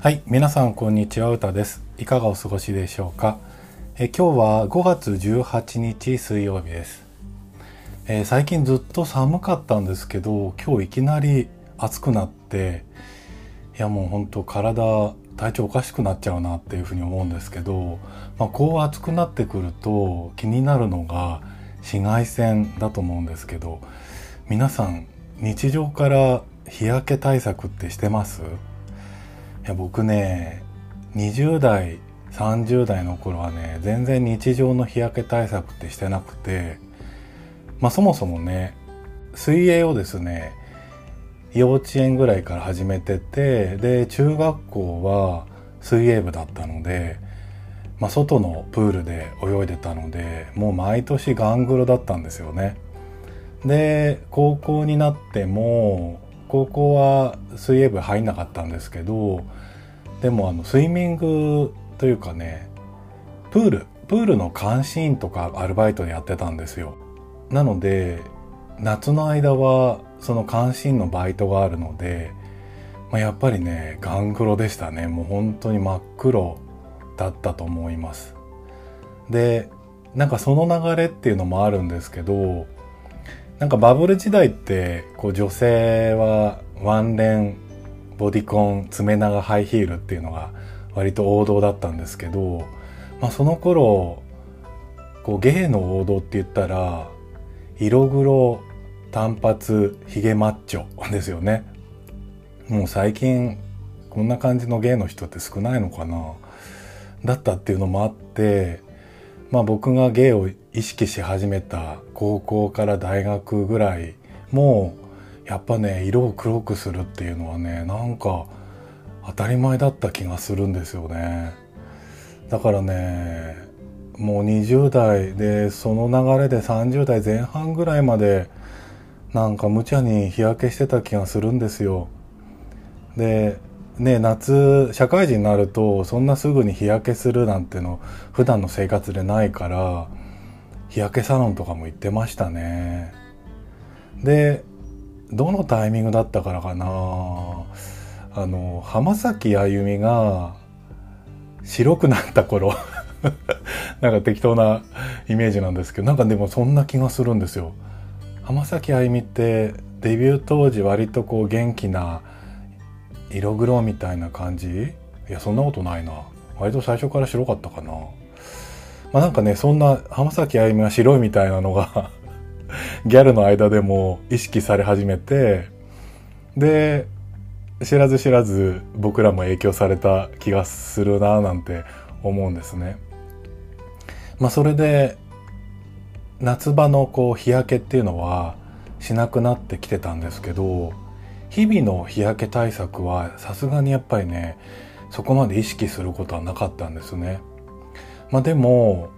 はい、皆さんこんにちは、うたです。いかがお過ごしでしょうか？え今日は5月18日水曜日です。えー最近ずっと寒かったんですけど、今日いきなり暑くなって、いやもう本当体体調おかしくなっちゃうなっていうふうに思うんですけど、まあ、こう暑くなってくると気になるのが紫外線だと思うんですけど皆さん日常から日焼け対策ってしてます？いや僕ね20代30代の頃はね全然日常の日焼け対策ってしてなくてまあそもそもね水泳をですね幼稚園ぐらいから始めててで中学校は水泳部だったので、まあ、外のプールで泳いでたのでもう毎年ガングロだったんですよね。で高校になっても高校は水泳部入んなかったんですけどでもあのスイミングというかねプールプールの監視員とかアルバイトでやってたんですよ。なので夏の間はその監視員のバイトがあるので、まあ、やっぱりねガングロでしたねもう本当に真っ黒だったと思いますでなんかその流れっていうのもあるんですけどなんかバブル時代ってこう女性はワンレンボディコン爪長ハイヒールっていうのが割と王道だったんですけど、まあ、その頃こうゲイの王道って言ったら色黒単発ヒゲマッチョですよね。もう最近こんな感じのゲイの人って少ないのかな。だったっていうのもあってまあ僕がゲイを意識し始めた高校から大学ぐらいもやっぱね色を黒くするっていうのはねなんか当たり前だった気がするんですよねだからねもう20代でその流れで30代前半ぐらいまでなんか無茶に日焼けしてた気がするんですよ。で、ね、夏、社会人になると、そんなすぐに日焼けするなんての、普段の生活でないから、日焼けサロンとかも行ってましたね。で、どのタイミングだったからかなあの、浜崎あゆみが白くなった頃、なんか適当なイメージなんですけど、なんかでもそんな気がするんですよ。浜崎あゆみってデビュー当時割とこう元気な色黒みたいな感じ？いやそんなことないな。割と最初から白かったかな。まあなんかねそんな浜崎あゆみが白いみたいなのが ギャルの間でも意識され始めてで知らず知らず僕らも影響された気がするななんて思うんですね。まあそれで夏場のこう日焼けっていうのはしなくなってきてたんですけど日々の日焼け対策はさすがにやっぱりねそこまで意識することはなかったんですね。まあでも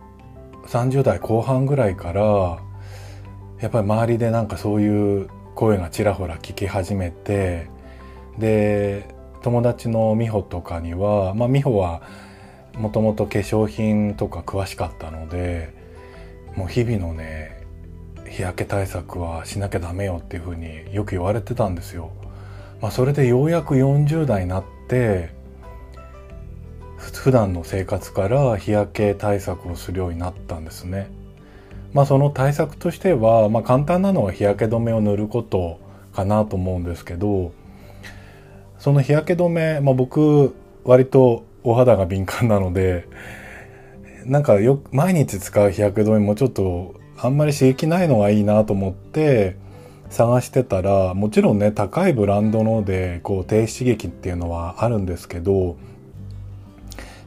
30代後半ぐらいからやっぱり周りでなんかそういう声がちらほら聞き始めてで友達の美穂とかにはまあ美穂はもともと化粧品とか詳しかったのでもう日々のね日焼け対策はしなきゃダメよっていうふうによく言われてたんですよ。まあ、それでようやく40代になって普段の生活から日焼け対策をするようになったんですね。まあその対策としては、まあ、簡単なのは日焼け止めを塗ることかなと思うんですけどその日焼け止め、まあ、僕割とお肌が敏感なのでなんかよ毎日使う日焼け止めもちょっとあんまり刺激ないのがいいなと思って探してたらもちろんね高いブランドのでこう低刺激っていうのはあるんですけど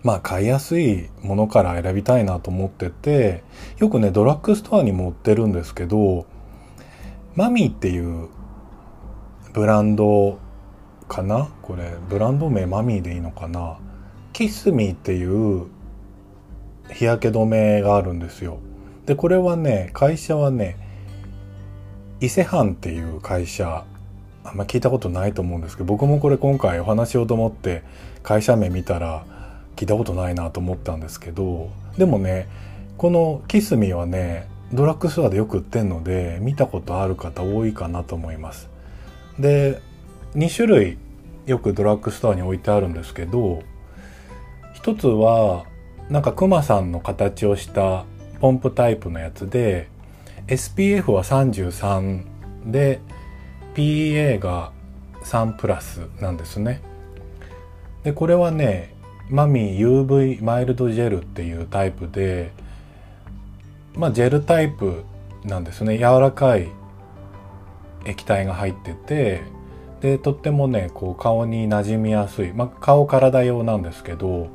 まあ買いやすいものから選びたいなと思っててよくねドラッグストアにも売ってるんですけどマミーっていうブランドかな？これブランド名マミーでいいのかな？キスミーっていう日焼け止めがあるんですよ。で、これはね、会社はね、伊勢藩っていう会社、あんま聞いたことないと思うんですけど、僕もこれ今回お話しようと思って会社名見たら聞いたことないなと思ったんですけど、でもね、このキスミはね、ドラッグストアでよく売ってんので、見たことある方多いかなと思います。で、2種類よくドラッグストアに置いてあるんですけど一つはなんかクマさんの形をしたポンプタイプのやつで SPF は33で PA が3プラスなんですね。でこれはねマミー UV マイルドジェルっていうタイプでまあジェルタイプなんですね。柔らかい液体が入っててでとってもねこう顔に馴染みやすい、まあ、顔体用なんですけど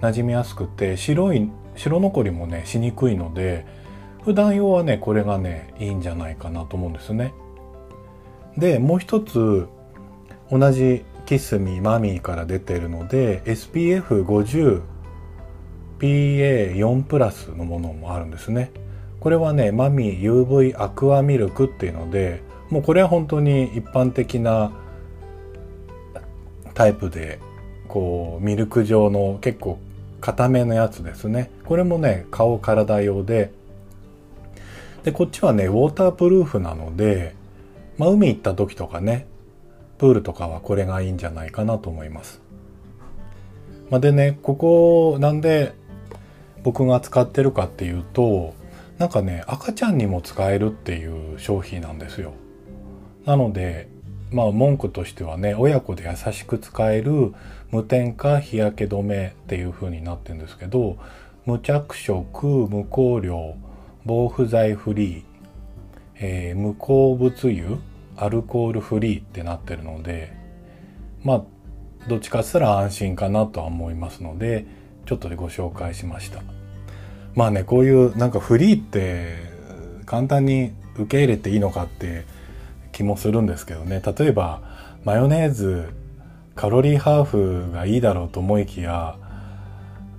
馴染みやすくて白い白残りもねしにくいので普段用はねこれがねいいんじゃないかなと思うんですね。でもう一つ同じキスミマミーから出てるので SPF50PA4 プラスのものもあるんですね。これはねマミー UV アクアミルクっていうのでもうこれは本当に一般的なタイプでこうミルク状の結構固めのやつですねこれもね顔体用ででこっちはねウォータープルーフなので、まあ、海行った時とかねプールとかはこれがいいんじゃないかなと思います。まあ、でねここなんで僕が使ってるかっていうとなんかね赤ちゃんにも使えるっていう商品なんですよ。なのでまあ文句としてはね親子で優しく使える無添加日焼け止めっていう風になってるんですけど無着色無香料防腐剤フリー、えー、無鉱物油アルコールフリーってなってるのでまあどっちかっつったら安心かなとは思いますのでちょっとでご紹介しました。まあねこういうなんかフリーって簡単に受け入れていいのかって気もするんですけどね。例えばマヨネーズカロリーハーフがいいだろうと思いきや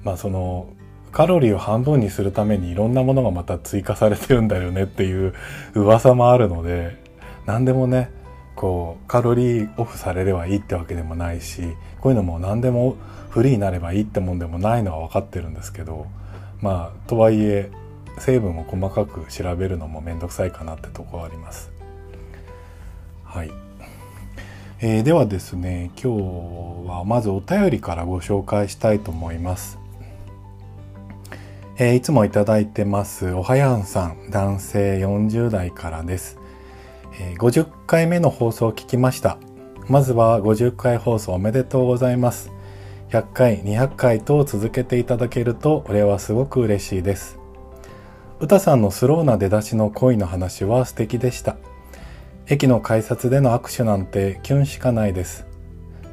まあそのカロリーを半分にするためにいろんなものがまた追加されてるんだよねっていう噂もあるので何でもねこうカロリーオフされればいいってわけでもないしこういうのも何でもフリーになればいいってもんでもないのは分かってるんですけどまあとはいえ成分を細かく調べるのも面倒くさいかなってとこはあります。はい、えー、ではですね今日はまずお便りからご紹介したいと思います。えー、いつもいただいてますおはやんさん男性40代からです、えー、50回目の放送を聞きました。まずは50回放送おめでとうございます。100回200回と続けていただけると俺はすごく嬉しいです。歌さんのスローな出だしの恋の話は素敵でした。駅の改札での握手なんてキュンしかないです。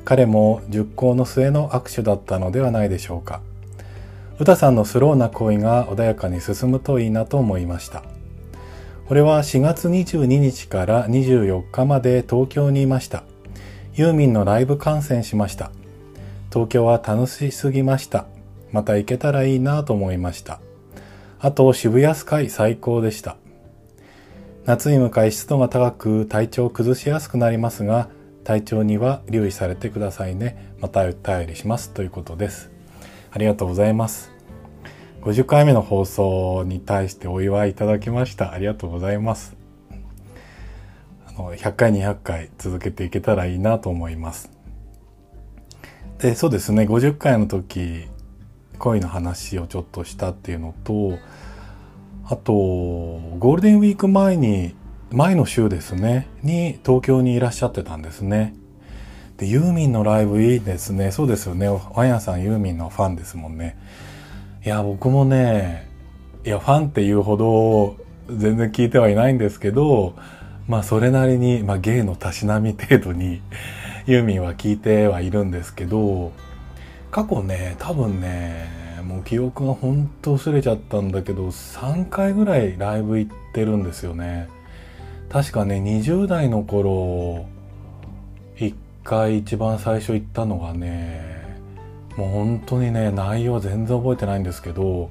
彼も熟考の末の握手だったのではないでしょうか。歌さんのスローな恋が穏やかに進むといいなと思いました。俺は4月22日から24日まで東京にいました。ユーミンのライブ観戦しました。東京は楽しすぎました。また行けたらいいなと思いました。あと渋谷スカイ最高でした。夏に向かい湿度が高く体調を崩しやすくなりますが体調には留意されてくださいね。またお便りしますということです。ありがとうございます。50回目の放送に対してお祝いいただきましたありがとうございますあの100回200回続けていけたらいいなと思いますでそうですね50回の時恋の話をちょっとしたっていうのとあとゴールデンウィーク前に前の週ですねに東京にいらっしゃってたんですねで、ユーミンのライブいいですね。そうですよね。ワンヤさんユーミンのファンですもんね。いや、僕もね、いや、ファンっていうほど全然聞いてはいないんですけど、まあそれなりに、まあ芸のたしなみ程度にユーミンは聞いてはいるんですけど、過去ね、多分ね、もう記憶がほんと薄れちゃったんだけど、3回ぐらいライブ行ってるんですよね。確かね、20代の頃、1回一番最初行ったのがねもう本当にね内容全然覚えてないんですけど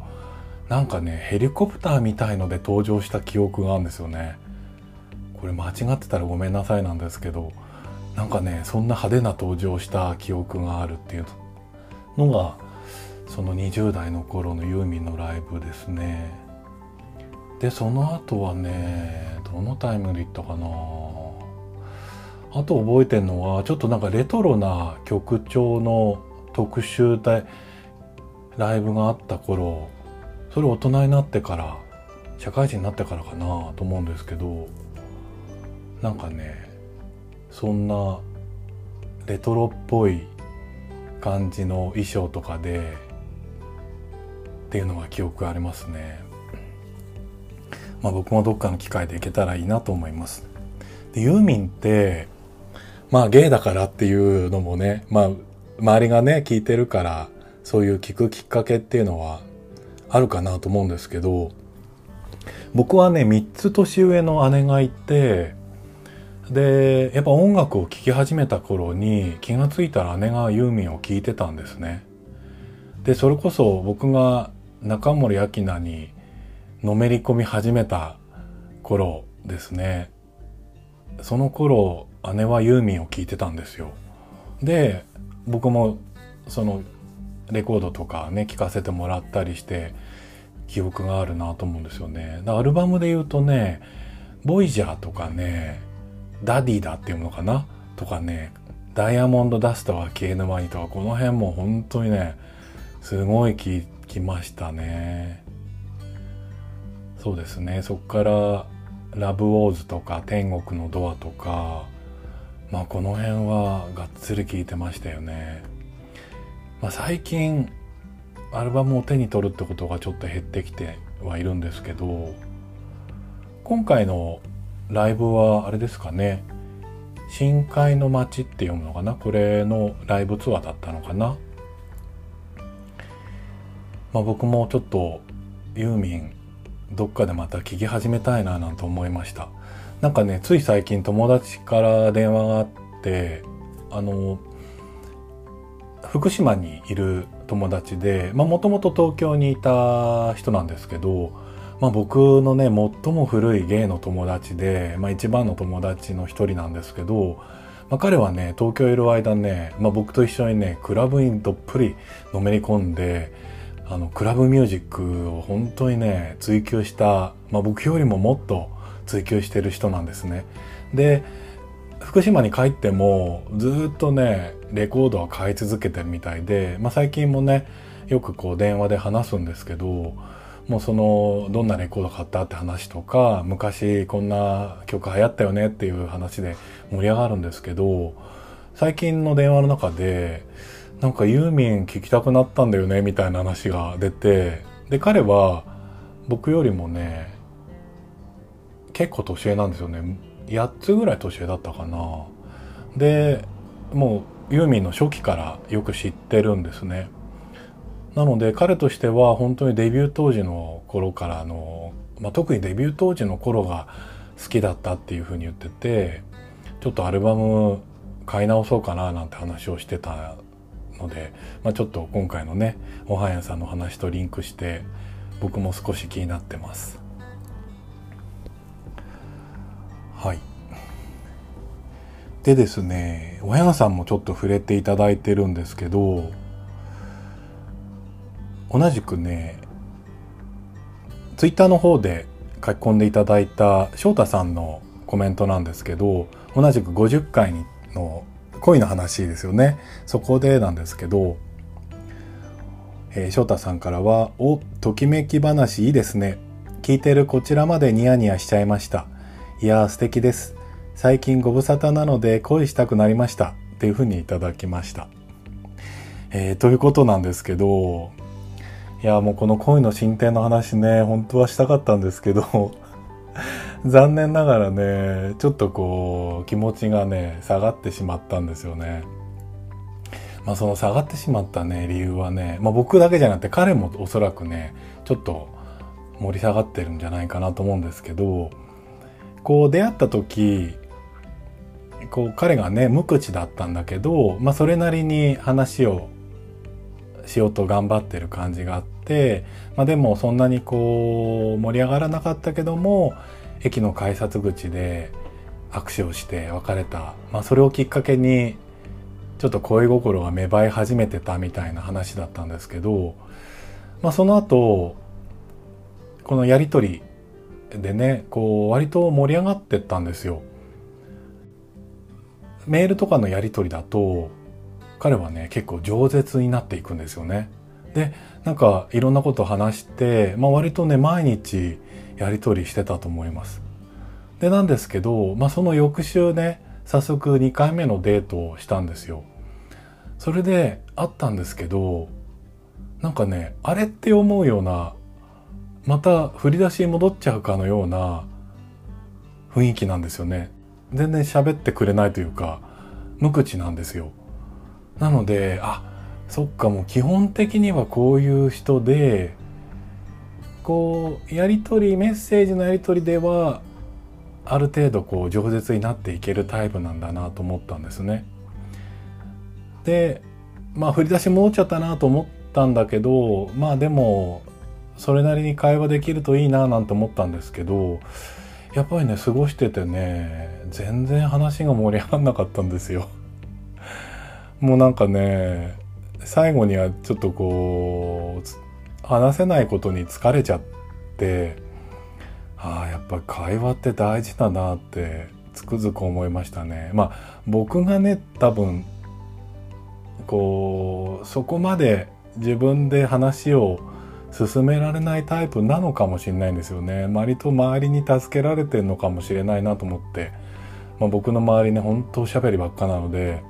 なんかねヘリコプターみたいので登場した記憶があるんですよね。これ間違ってたらごめんなさいなんですけどなんかねそんな派手な登場した記憶があるっていうのがその20代の頃のユーミンのライブですね。でその後はねどのタイムで行ったかな。あと覚えてるのはちょっとなんかレトロな曲調の特集でライブがあった頃それ大人になってから社会人になってからかなと思うんですけどなんかねそんなレトロっぽい感じの衣装とかでっていうのが記憶ありますね。まあ僕もどっかの機会で行けたらいいなと思います。でユーミンってまあゲイだからっていうのもね、まあ周りがね聞いてるからそういう聞くきっかけっていうのはあるかなと思うんですけど僕はね3つ年上の姉がいてでやっぱ音楽を聴き始めた頃に気が付いたら姉がユーミンを聴いてたんですね。でそれこそ僕が中森明菜にのめり込み始めた頃ですねその頃姉はユーミンを聴いてたんですよ。で僕もそのレコードとかね聴かせてもらったりして記憶があるなと思うんですよね。アルバムで言うとね「ボイジャー」とかね「ダ・ディ・ダ」っていうのかなとかね「ダイヤモンドダストは消えぬ間に」とかこの辺も本当にねすごい聴きましたね。そうですねそっから「ラブウォーズ」とか「天国のドア」とかまあこの辺はがっつり聴いてましたよね。まあ、最近アルバムを手に取るってことがちょっと減ってきてはいるんですけど今回のライブはあれですかね。深海の街って読むのかな？これのライブツアーだったのかな？まあ僕もちょっとユーミンどっかでまた聴き始めたいななんて思いました。なんかねつい最近友達から電話があってあの福島にいる友達でもともと東京にいた人なんですけど、まあ、僕のね最も古い芸の友達で、まあ、一番の友達の一人なんですけど、まあ、彼はね東京いる間ね、まあ、僕と一緒にねクラブにどっぷりのめり込んであのクラブミュージックを本当にね追求した、まあ、僕よりももっと追求してる人なんですね。で福島に帰ってもずっとねレコードは買い続けてるみたいで、まあ、最近もねよくこう電話で話すんですけどもうそのどんなレコード買ったって話とか昔こんな曲流行ったよねっていう話で盛り上がるんですけど最近の電話の中でなんかユーミン聴きたくなったんだよねみたいな話が出てで彼は僕よりもね結構年上なんですよね。8つぐらい年上だったかな。でもうユーミンの初期からよく知ってるんですね。なので彼としては本当にデビュー当時の頃からの、まあ、特にデビュー当時の頃が好きだったっていうふうに言っててちょっとアルバム買い直そうかななんて話をしてたので、まあ、ちょっと今回のねおはやさんの話とリンクして僕も少し気になってます。はい。でですねおやさんもちょっと触れていただいてるんですけど同じくねツイッターの方で書き込んでいただいた翔太さんのコメントなんですけど同じく50回の恋の話ですよね。そこでなんですけど、えー、翔太さんからは「おときめき話いいですね。聞いてるこちらまでニヤニヤしちゃいました。いやー素敵です。最近ご無沙汰なので恋したくなりました。っていうふうにいただきました。えー、ということなんですけど、いやもうこの恋の進展の話ね、本当はしたかったんですけど、残念ながらね、ちょっとこう、気持ちがね、下がってしまったんですよね。まあその下がってしまったね、理由はね、まあ僕だけじゃなくて彼もおそらくね、ちょっと盛り下がってるんじゃないかなと思うんですけど、こう出会った時こう彼がね無口だったんだけど、まあ、それなりに話をしようと頑張ってる感じがあって、まあ、でもそんなにこう盛り上がらなかったけども駅の改札口で握手をして別れた、まあ、それをきっかけにちょっと恋心が芽生え始めてたみたいな話だったんですけど、まあ、その後このやり取りでねこう割と盛り上がってったんですよ。メールとかのやり取りだと彼はね結構饒舌になっていくんですよね。でなんかいろんなこと話して、まあ、割とね毎日やり取りしてたと思います。でなんですけど、まあ、その翌週ね早速2回目のデートをしたんですよ。それで会ったんですけどなんかねあれって思うようなまた振り出しに戻っちゃうかのような雰囲気なんですよね。全然喋ってくれないというか無口なんですよ。なのであそっかもう基本的にはこういう人でこうやり取りメッセージのやり取りではある程度こう饒舌になっていけるタイプなんだなと思ったんですね。でまあ振り出し戻っちゃったなと思ったんだけどまあでもそれなりに会話できるといいななんて思ったんですけどやっぱりね過ごしててね全然話が盛り上がんなかったんですよ。もうなんかね最後にはちょっとこう話せないことに疲れちゃってああやっぱ会話って大事だなってつくづく思いましたね。まあ僕がね多分こうそこまで自分で話を進められないタイプなのかもしれないんですよね。割と周りに助けられてるのかもしれないなと思って、まあ、僕の周りね本当しゃべりばっかなので。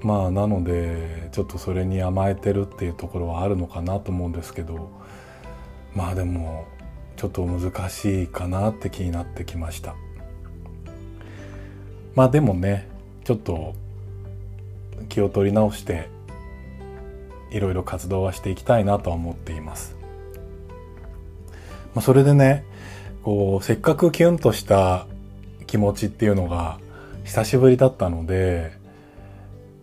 まあなのでちょっとそれに甘えてるっていうところはあるのかなと思うんですけど。まあでもちょっと難しいかなって気になってきました。まあでもねちょっと気を取り直していろいろ活動はしていきたいなとは思っています、まあ、それでねこうせっかくキュンとした気持ちっていうのが久しぶりだったので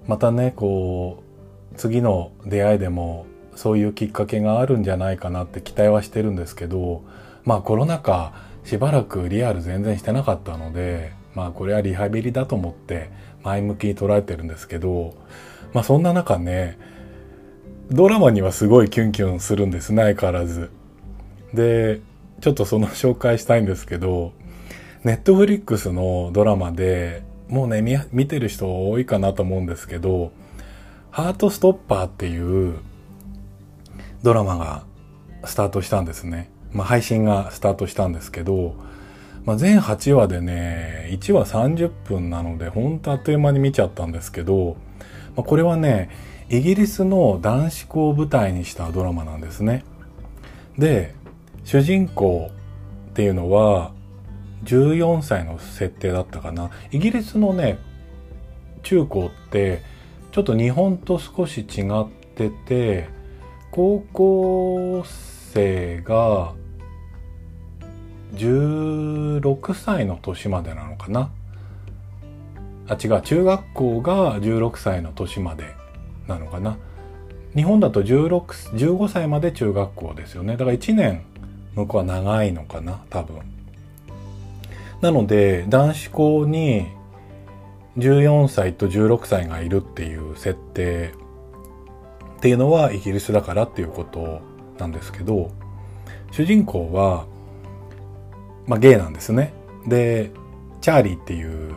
またねこう次の出会いでもそういうきっかけがあるんじゃないかなって期待はしてるんですけどまあコロナ禍しばらくリアル全然してなかったのでまあこれはリハビリだと思って前向きに捉えてるんですけどまあそんな中ねドラマにはすごいキュンキュンするんですね相変わらず。でちょっとその紹介したいんですけどネットフリックスのドラマでもうね見、てる人多いかなと思うんですけど、ハートストッパーっていうドラマがスタートしたんですね。まあ、配信がスタートしたんですけど、まあ、全8話でね、1話30分なので、ほんとあっという間に見ちゃったんですけど、まあ、これはね、イギリスの男子校を舞台にしたドラマなんですね。で、主人公っていうのは、14歳の設定だったかな。イギリスのね、中高って、ちょっと日本と少し違ってて、高校生が16歳の年までなのかな。あ、違う、中学校が16歳の年までなのかな。日本だと16、15歳まで中学校ですよね。だから1年向こうは長いのかな、多分。なので男子校に14歳と16歳がいるっていう設定っていうのはイギリスだからっていうことなんですけど主人公は、まあ、ゲイなんですね。でチャーリーっていう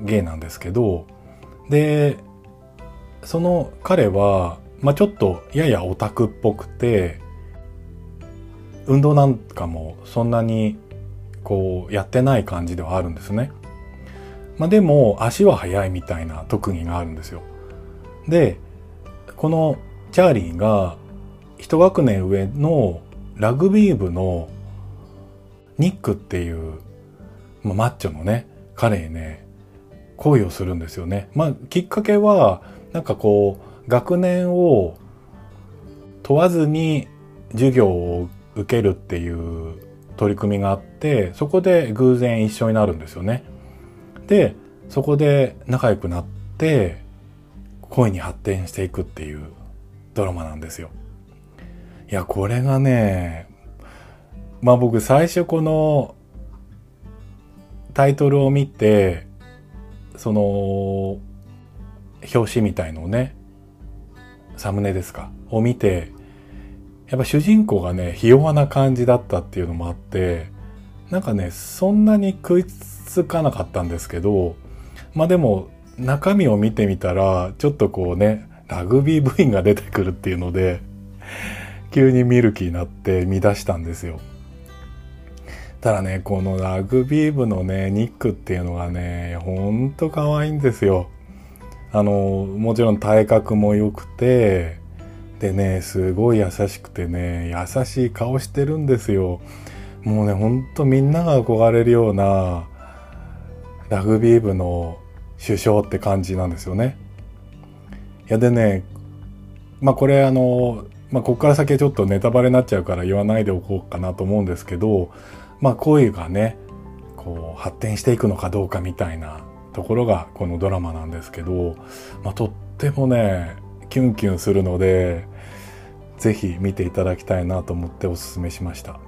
ゲイなんですけどでその彼は、まあ、ちょっとややオタクっぽくて運動なんかもそんなにこうやってない感じではあるんですね。まあ、でも足は速いみたいな特技があるんですよ。で、このチャーリーが一学年上のラグビー部のニックっていう、まあ、マッチョのね、彼にね、恋をするんですよね。まあ、きっかけは、なんかこう、学年を問わずに授業を受けるっていう取り組みがあってそこで偶然一緒になるんですよね。でそこで仲良くなって恋に発展していくっていうドラマなんですよ。いやこれがねまあ僕最初このタイトルを見てその表紙みたいのをねサムネですか？を見てやっぱ主人公がね、ひ弱な感じだったっていうのもあって、なんかね、そんなに食いつかなかったんですけど、まあでも中身を見てみたらちょっとこうねラグビー部員が出てくるっていうので急に見る気になって見出したんですよ。ただね、このラグビー部のね、ニックっていうのがね、ほんと可愛いんですよ。あの、もちろん体格も良くて、でね、すごい優しくてね、優しい顔してるんですよ。もうね、ほんとみんなが憧れるような、ラグビー部の首相って感じなんですよね。いやでね、まあこれあの、まあここから先はちょっとネタバレになっちゃうから言わないでおこうかなと思うんですけど、まあ恋がね、こう発展していくのかどうかみたいなところがこのドラマなんですけど、まあとってもね、キュンキュンするので、ぜひ見ていただきたいなと思っておすすめしました。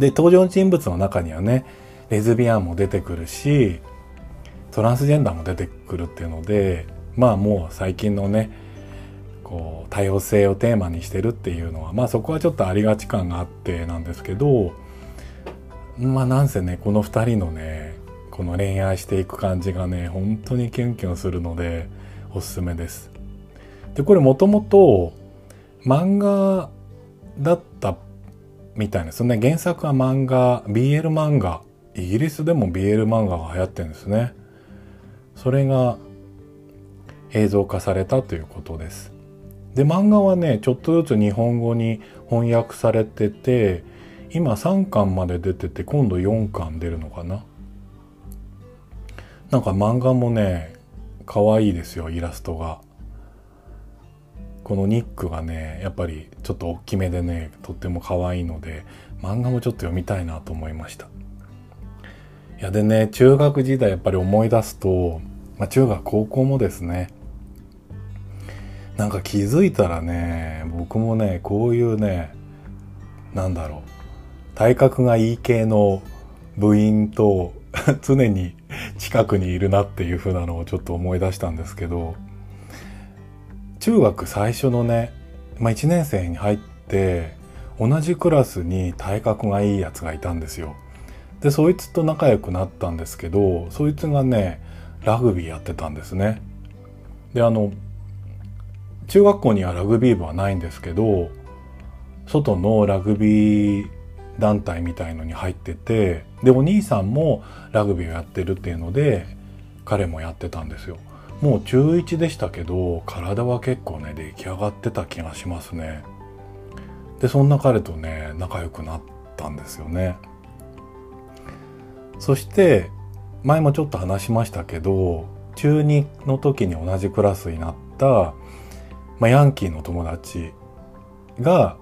で、登場人物の中にはね、レズビアンも出てくるし、トランスジェンダーも出てくるっていうので、まあもう最近のね、こう多様性をテーマにしてるっていうのは、まあそこはちょっとありがち感があってなんですけど、まあなんせね、この二人のね、この恋愛していく感じがね、本当にキュンキュンするので、おすすめです。で、これもともと漫画だったみたいですね。原作は漫画、BL 漫画。イギリスでも BL 漫画が流行ってるんですね。それが映像化されたということです。で、漫画はね、ちょっとずつ日本語に翻訳されてて、今3巻まで出てて、今度4巻出るのかな。なんか漫画もね、可愛いですよ、イラストが。このニックがね、やっぱりちょっと大きめでね、とっても可愛いので、漫画もちょっと読みたいなと思いました。いやでね、中学時代やっぱり思い出すと、まあ、中学高校もですね、なんか気づいたらね、僕もね、こういうね、なんだろう、体格がいい系の部員と 常に近くにいるなっていう風なのをちょっと思い出したんですけど、中学最初のね、まあ、1年生に入って、同じクラスに体格がいいやつがいたんですよ。で、そいつと仲良くなったんですけど、そいつがね、ラグビーやってたんですね。で、あの、中学校にはラグビー部はないんですけど、外のラグビー団体みたいのに入ってて、で、お兄さんもラグビーをやってるっていうので、彼もやってたんですよ。もう中1でしたけど、体は結構ね、出来上がってた気がしますね。で、そんな彼とね、仲良くなったんですよね。そして、前もちょっと話しましたけど、中2の時に同じクラスになった、まあ、ヤンキーの友達が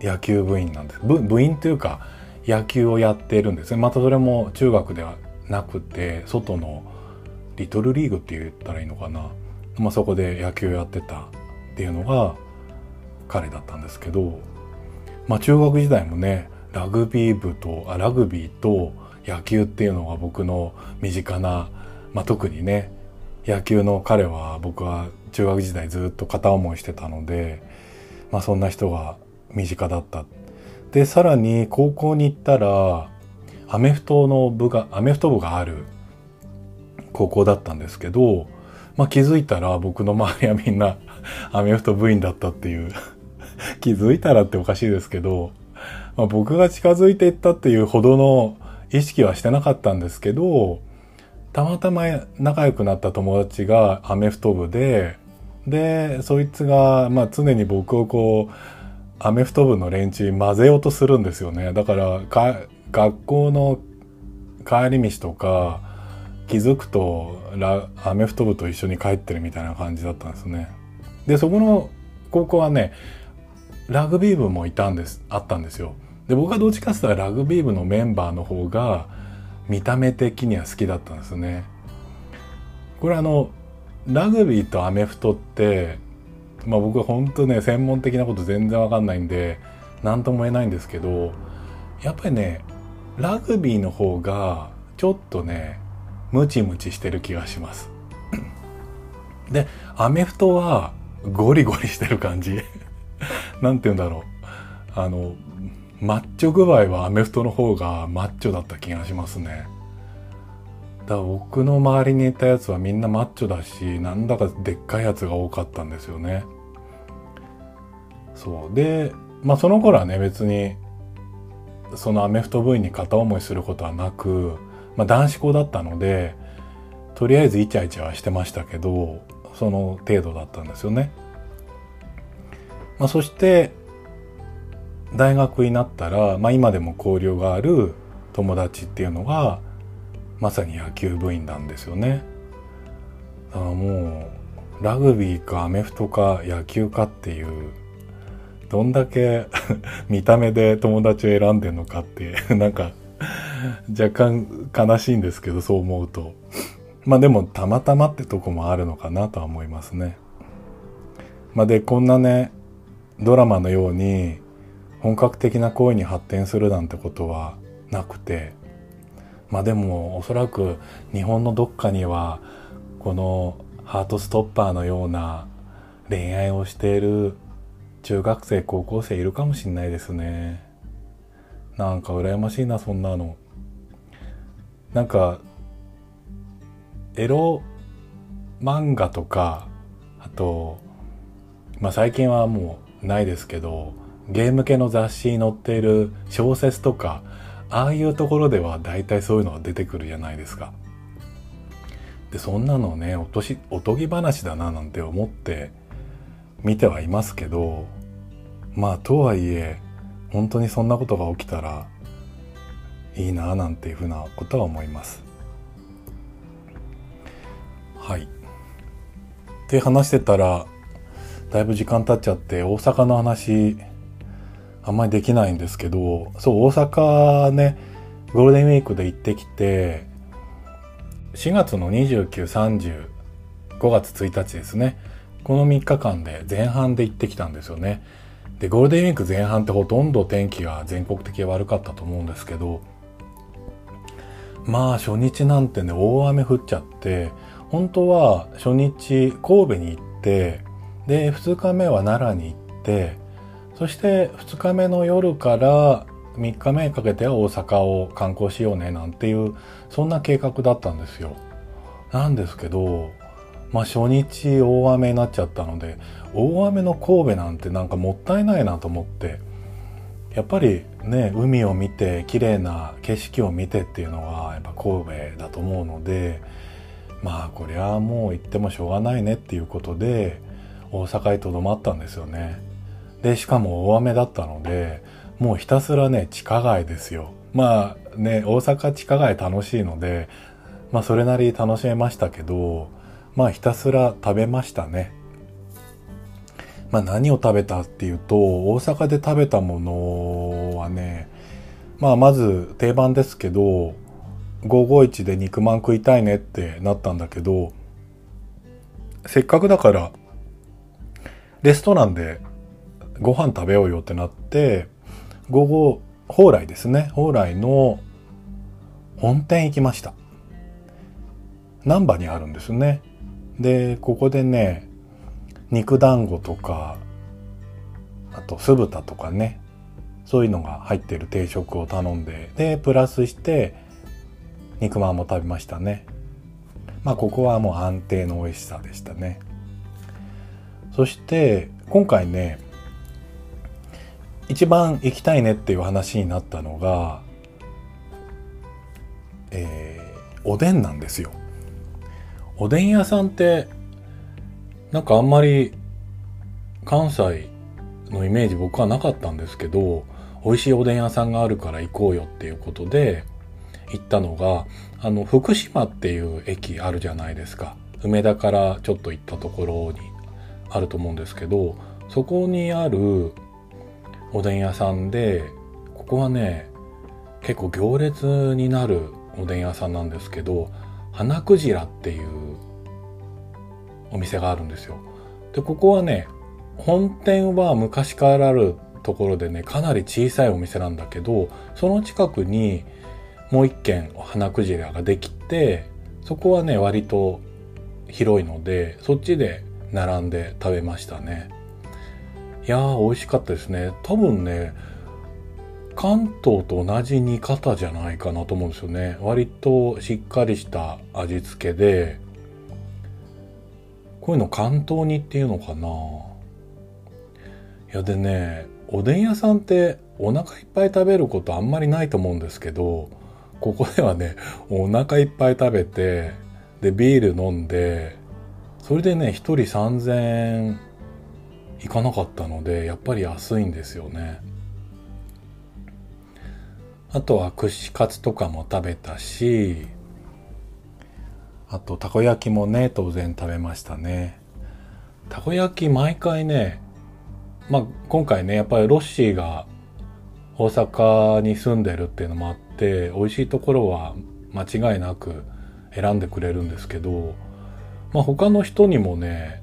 野球部員なんです部部員というか野球をやっているんですねまたそれも中学ではなくて外のリトルリーグって言ったらいいのかな、まあ、そこで野球をやってたっていうのが彼だったんですけど、まあ、中学時代もねラグビー部とあラグビーと野球っていうのが僕の身近な、まあ、特にね野球の彼は僕は中学時代ずっと片思いしてたので、まあそんな人が身近だった。で、さらに高校に行ったら、アメフトの部が、アメフト部がある高校だったんですけど、まあ気づいたら僕の周りはみんなアメフト部員だったっていう気づいたらっておかしいですけど、まあ、僕が近づいていったっていうほどの意識はしてなかったんですけど、たまたま仲良くなった友達がアメフト部で、で、そいつが、まあ常に僕をこう、アメフト部の連中混ぜようとするんですよね。だから、学校の帰り道とか、気づくとラ、アメフト部と一緒に帰ってるみたいな感じだったんですね。で、そこの高校はね、ラグビー部もいたんです、あったんですよ。で、僕はどっちかって言ったらラグビー部のメンバーの方が、見た目的には好きだったんですね。これあの、ラグビーとアメフトって、まあ僕は本当ね、専門的なこと全然わかんないんで、何とも言えないんですけど、やっぱりね、ラグビーの方が、ちょっとね、ムチムチしてる気がします。で、アメフトは、ゴリゴリしてる感じ。なんて言うんだろう。あの、マッチョ具合はアメフトの方がマッチョだった気がしますね。だから僕の周りにいたやつはみんなマッチョだしなんだかでっかいやつが多かったんですよねそうでまあその頃はね別にそのアメフト部員に片思いすることはなく、まあ、男子校だったのでとりあえずイチャイチャはしてましたけどその程度だったんですよね。まあ、そして大学になったら、まあ、今でも交流がある友達っていうのがまさに野球部員なんですよね。だからもうラグビーかアメフトか野球かっていうどんだけ 見た目で友達を選んでんのかって なんか若干悲しいんですけどそう思うとまあでもたまたまってとこもあるのかなとは思いますね。まあでこんなねドラマのように本格的な行為に発展するなんてことはなくてまあでもおそらく日本のどっかにはこのハートストッパーのような恋愛をしている中学生高校生いるかもしんないですねなんか羨ましいなそんなのなんかエロ漫画とかあとまあ最近はもうないですけどゲーム系の雑誌に載っている小説とかああいうところでは大体そういうのが出てくるじゃないですか。でそんなのねおとしおとぎ話だななんて思って見てはいますけどまあとはいえ本当にそんなことが起きたらいいななんていうふうなことは思います。はい。って話してたらだいぶ時間経っちゃって大阪の話あんまりできないんですけどそう大阪ねゴールデンウィークで行ってきて4月の2930 5月1日ですねこの3日間で前半で行ってきたんですよねでゴールデンウィーク前半ってほとんど天気が全国的に悪かったと思うんですけどまあ初日なんてね大雨降っちゃって本当は初日神戸に行ってで2日目は奈良に行ってそして2日目の夜から3日目にかけては大阪を観光しようねなんていうそんな計画だったんですよ。なんですけどまあ初日大雨になっちゃったので大雨の神戸なんてなんかもったいないなと思ってやっぱりね海を見て綺麗な景色を見てっていうのはやっぱ神戸だと思うのでまあこれはもう行ってもしょうがないねっていうことで大阪にとどまったんですよね。でしかも大雨だったのでもうひたすらね地下街ですよ。まあね大阪地下街楽しいのでまあそれなり楽しめましたけどまあひたすら食べましたね。まあ何を食べたっていうと大阪で食べたものはねまあまず定番ですけど551で肉まん食いたいねってなったんだけどせっかくだからレストランでご飯食べようよってなって午後蓬莱ですね。蓬莱の本店行きました。難波にあるんですね。でここでね肉団子とかあと酢豚とかねそういうのが入ってる定食を頼んででプラスして肉まんも食べましたね。まあここはもう安定の美味しさでしたね。そして今回ね一番行きたいねっていう話になったのがえー、おでんなんですよ。おでん屋さんってなんかあんまり関西のイメージ僕はなかったんですけど美味しいおでん屋さんがあるから行こうよっていうことで行ったのがあの福島っていう駅あるじゃないですか。梅田からちょっと行ったところにあると思うんですけどそこにあるおでん屋さんでここはね結構行列になるおでん屋さんなんですけど花クジラっていうお店があるんですよ。でここはね本店は昔からあるところでねかなり小さいお店なんだけどその近くにもう一軒花クジラができてそこはね割と広いのでそっちで並んで食べましたね。いやー美味しかったですね。多分ね関東と同じ煮方じゃないかなと思うんですよね。割としっかりした味付けでこういうの関東煮っていうのかな。いやでねおでん屋さんってお腹いっぱい食べることあんまりないと思うんですけどここではねお腹いっぱい食べてでビール飲んでそれでね1人3000円いかなかったのでやっぱり安いんですよね。あとは串カツとかも食べたしあとたこ焼きもね当然食べましたね。たこ焼き毎回ねまあ今回ねやっぱりロッシーが大阪に住んでるっていうのもあって美味しいところは間違いなく選んでくれるんですけど、まあ、他の人にもね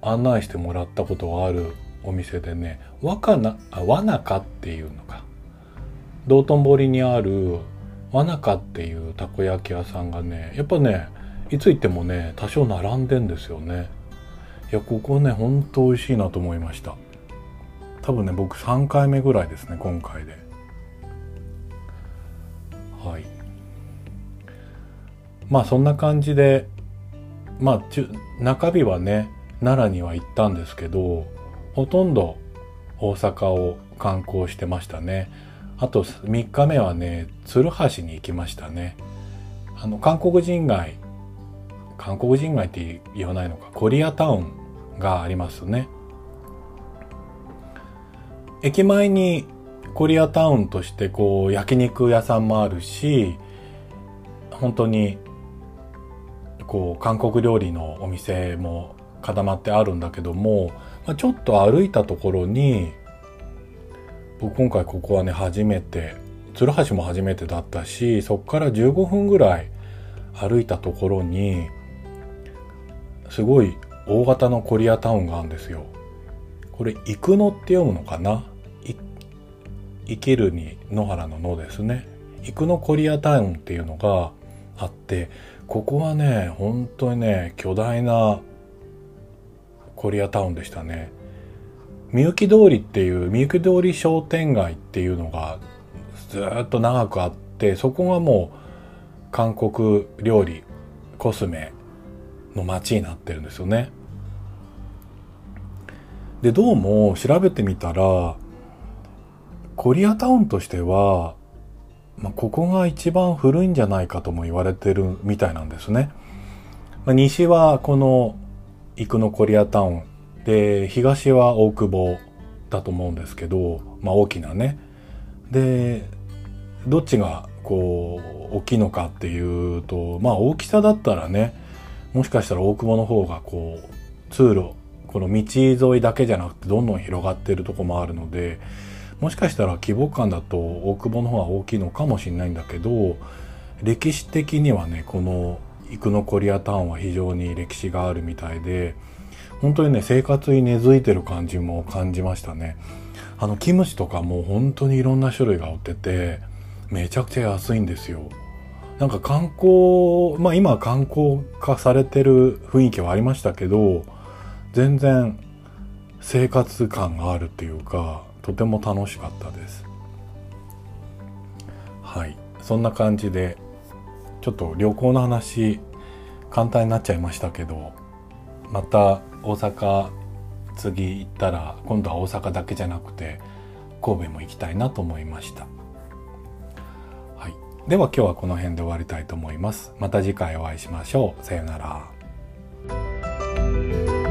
案内してもらったことがあるお店でね若なあ和中っていうの。道頓堀にある和中っていうたこ焼き屋さんがねやっぱねいつ行ってもね多少並んでんですよね。いやここねほんと美味しいなと思いました。多分ね僕3回目ぐらいですね今回で。はい。まあそんな感じでまあ中日はね奈良には行ったんですけどほとんど大阪を観光してましたね。あと3日目はね鶴橋に行きましたね。あの韓国人街韓国人街って言わないのか。コリアタウンがありますね。駅前にコリアタウンとしてこう焼肉屋さんもあるし本当にこう韓国料理のお店も固まってあるんだけども、ま、ちょっと歩いたところに僕今回ここはね初めて鶴橋も初めてだったしそこから15分ぐらい歩いたところにすごい大型のコリアタウンがあるんですよ。これ、生野って読むのかな？生きるに野原の野ですね。生野コリアタウンっていうのがあって、ここはね、本当にね、巨大なコリアタウンでしたね。みゆき通りっていう、みゆき通り商店街っていうのがずっと長くあって、そこがもう韓国料理、コスメの街になってるんですよね。で、どうも調べてみたら、コリアタウンとしては、まあ、ここが一番古いんじゃないかとも言われてるみたいなんですね。まあ、西はこの生野コリアタウンで東は大久保だと思うんですけど、まあ、大きなね。でどっちがこう大きいのかっていうとまあ大きさだったらねもしかしたら大久保の方がこう通路この道沿いだけじゃなくてどんどん広がってるとこもあるのでもしかしたら規模感だと大久保の方が大きいのかもしれないんだけど歴史的にはねこの生野コリアタウンは非常に歴史があるみたいで本当にね生活に根付いてる感じも感じましたね。あのキムチとかも本当にいろんな種類が売っててめちゃくちゃ安いんですよ。なんか観光まあ今観光化されてる雰囲気はありましたけど全然生活感があるっていうかとても楽しかったです。はい。そんな感じでちょっと旅行の話簡単になっちゃいましたけどまた大阪次行ったら今度は大阪だけじゃなくて神戸も行きたいなと思いました、はい、では今日はこの辺で終わりたいと思います。また次回お会いしましょう。さようなら。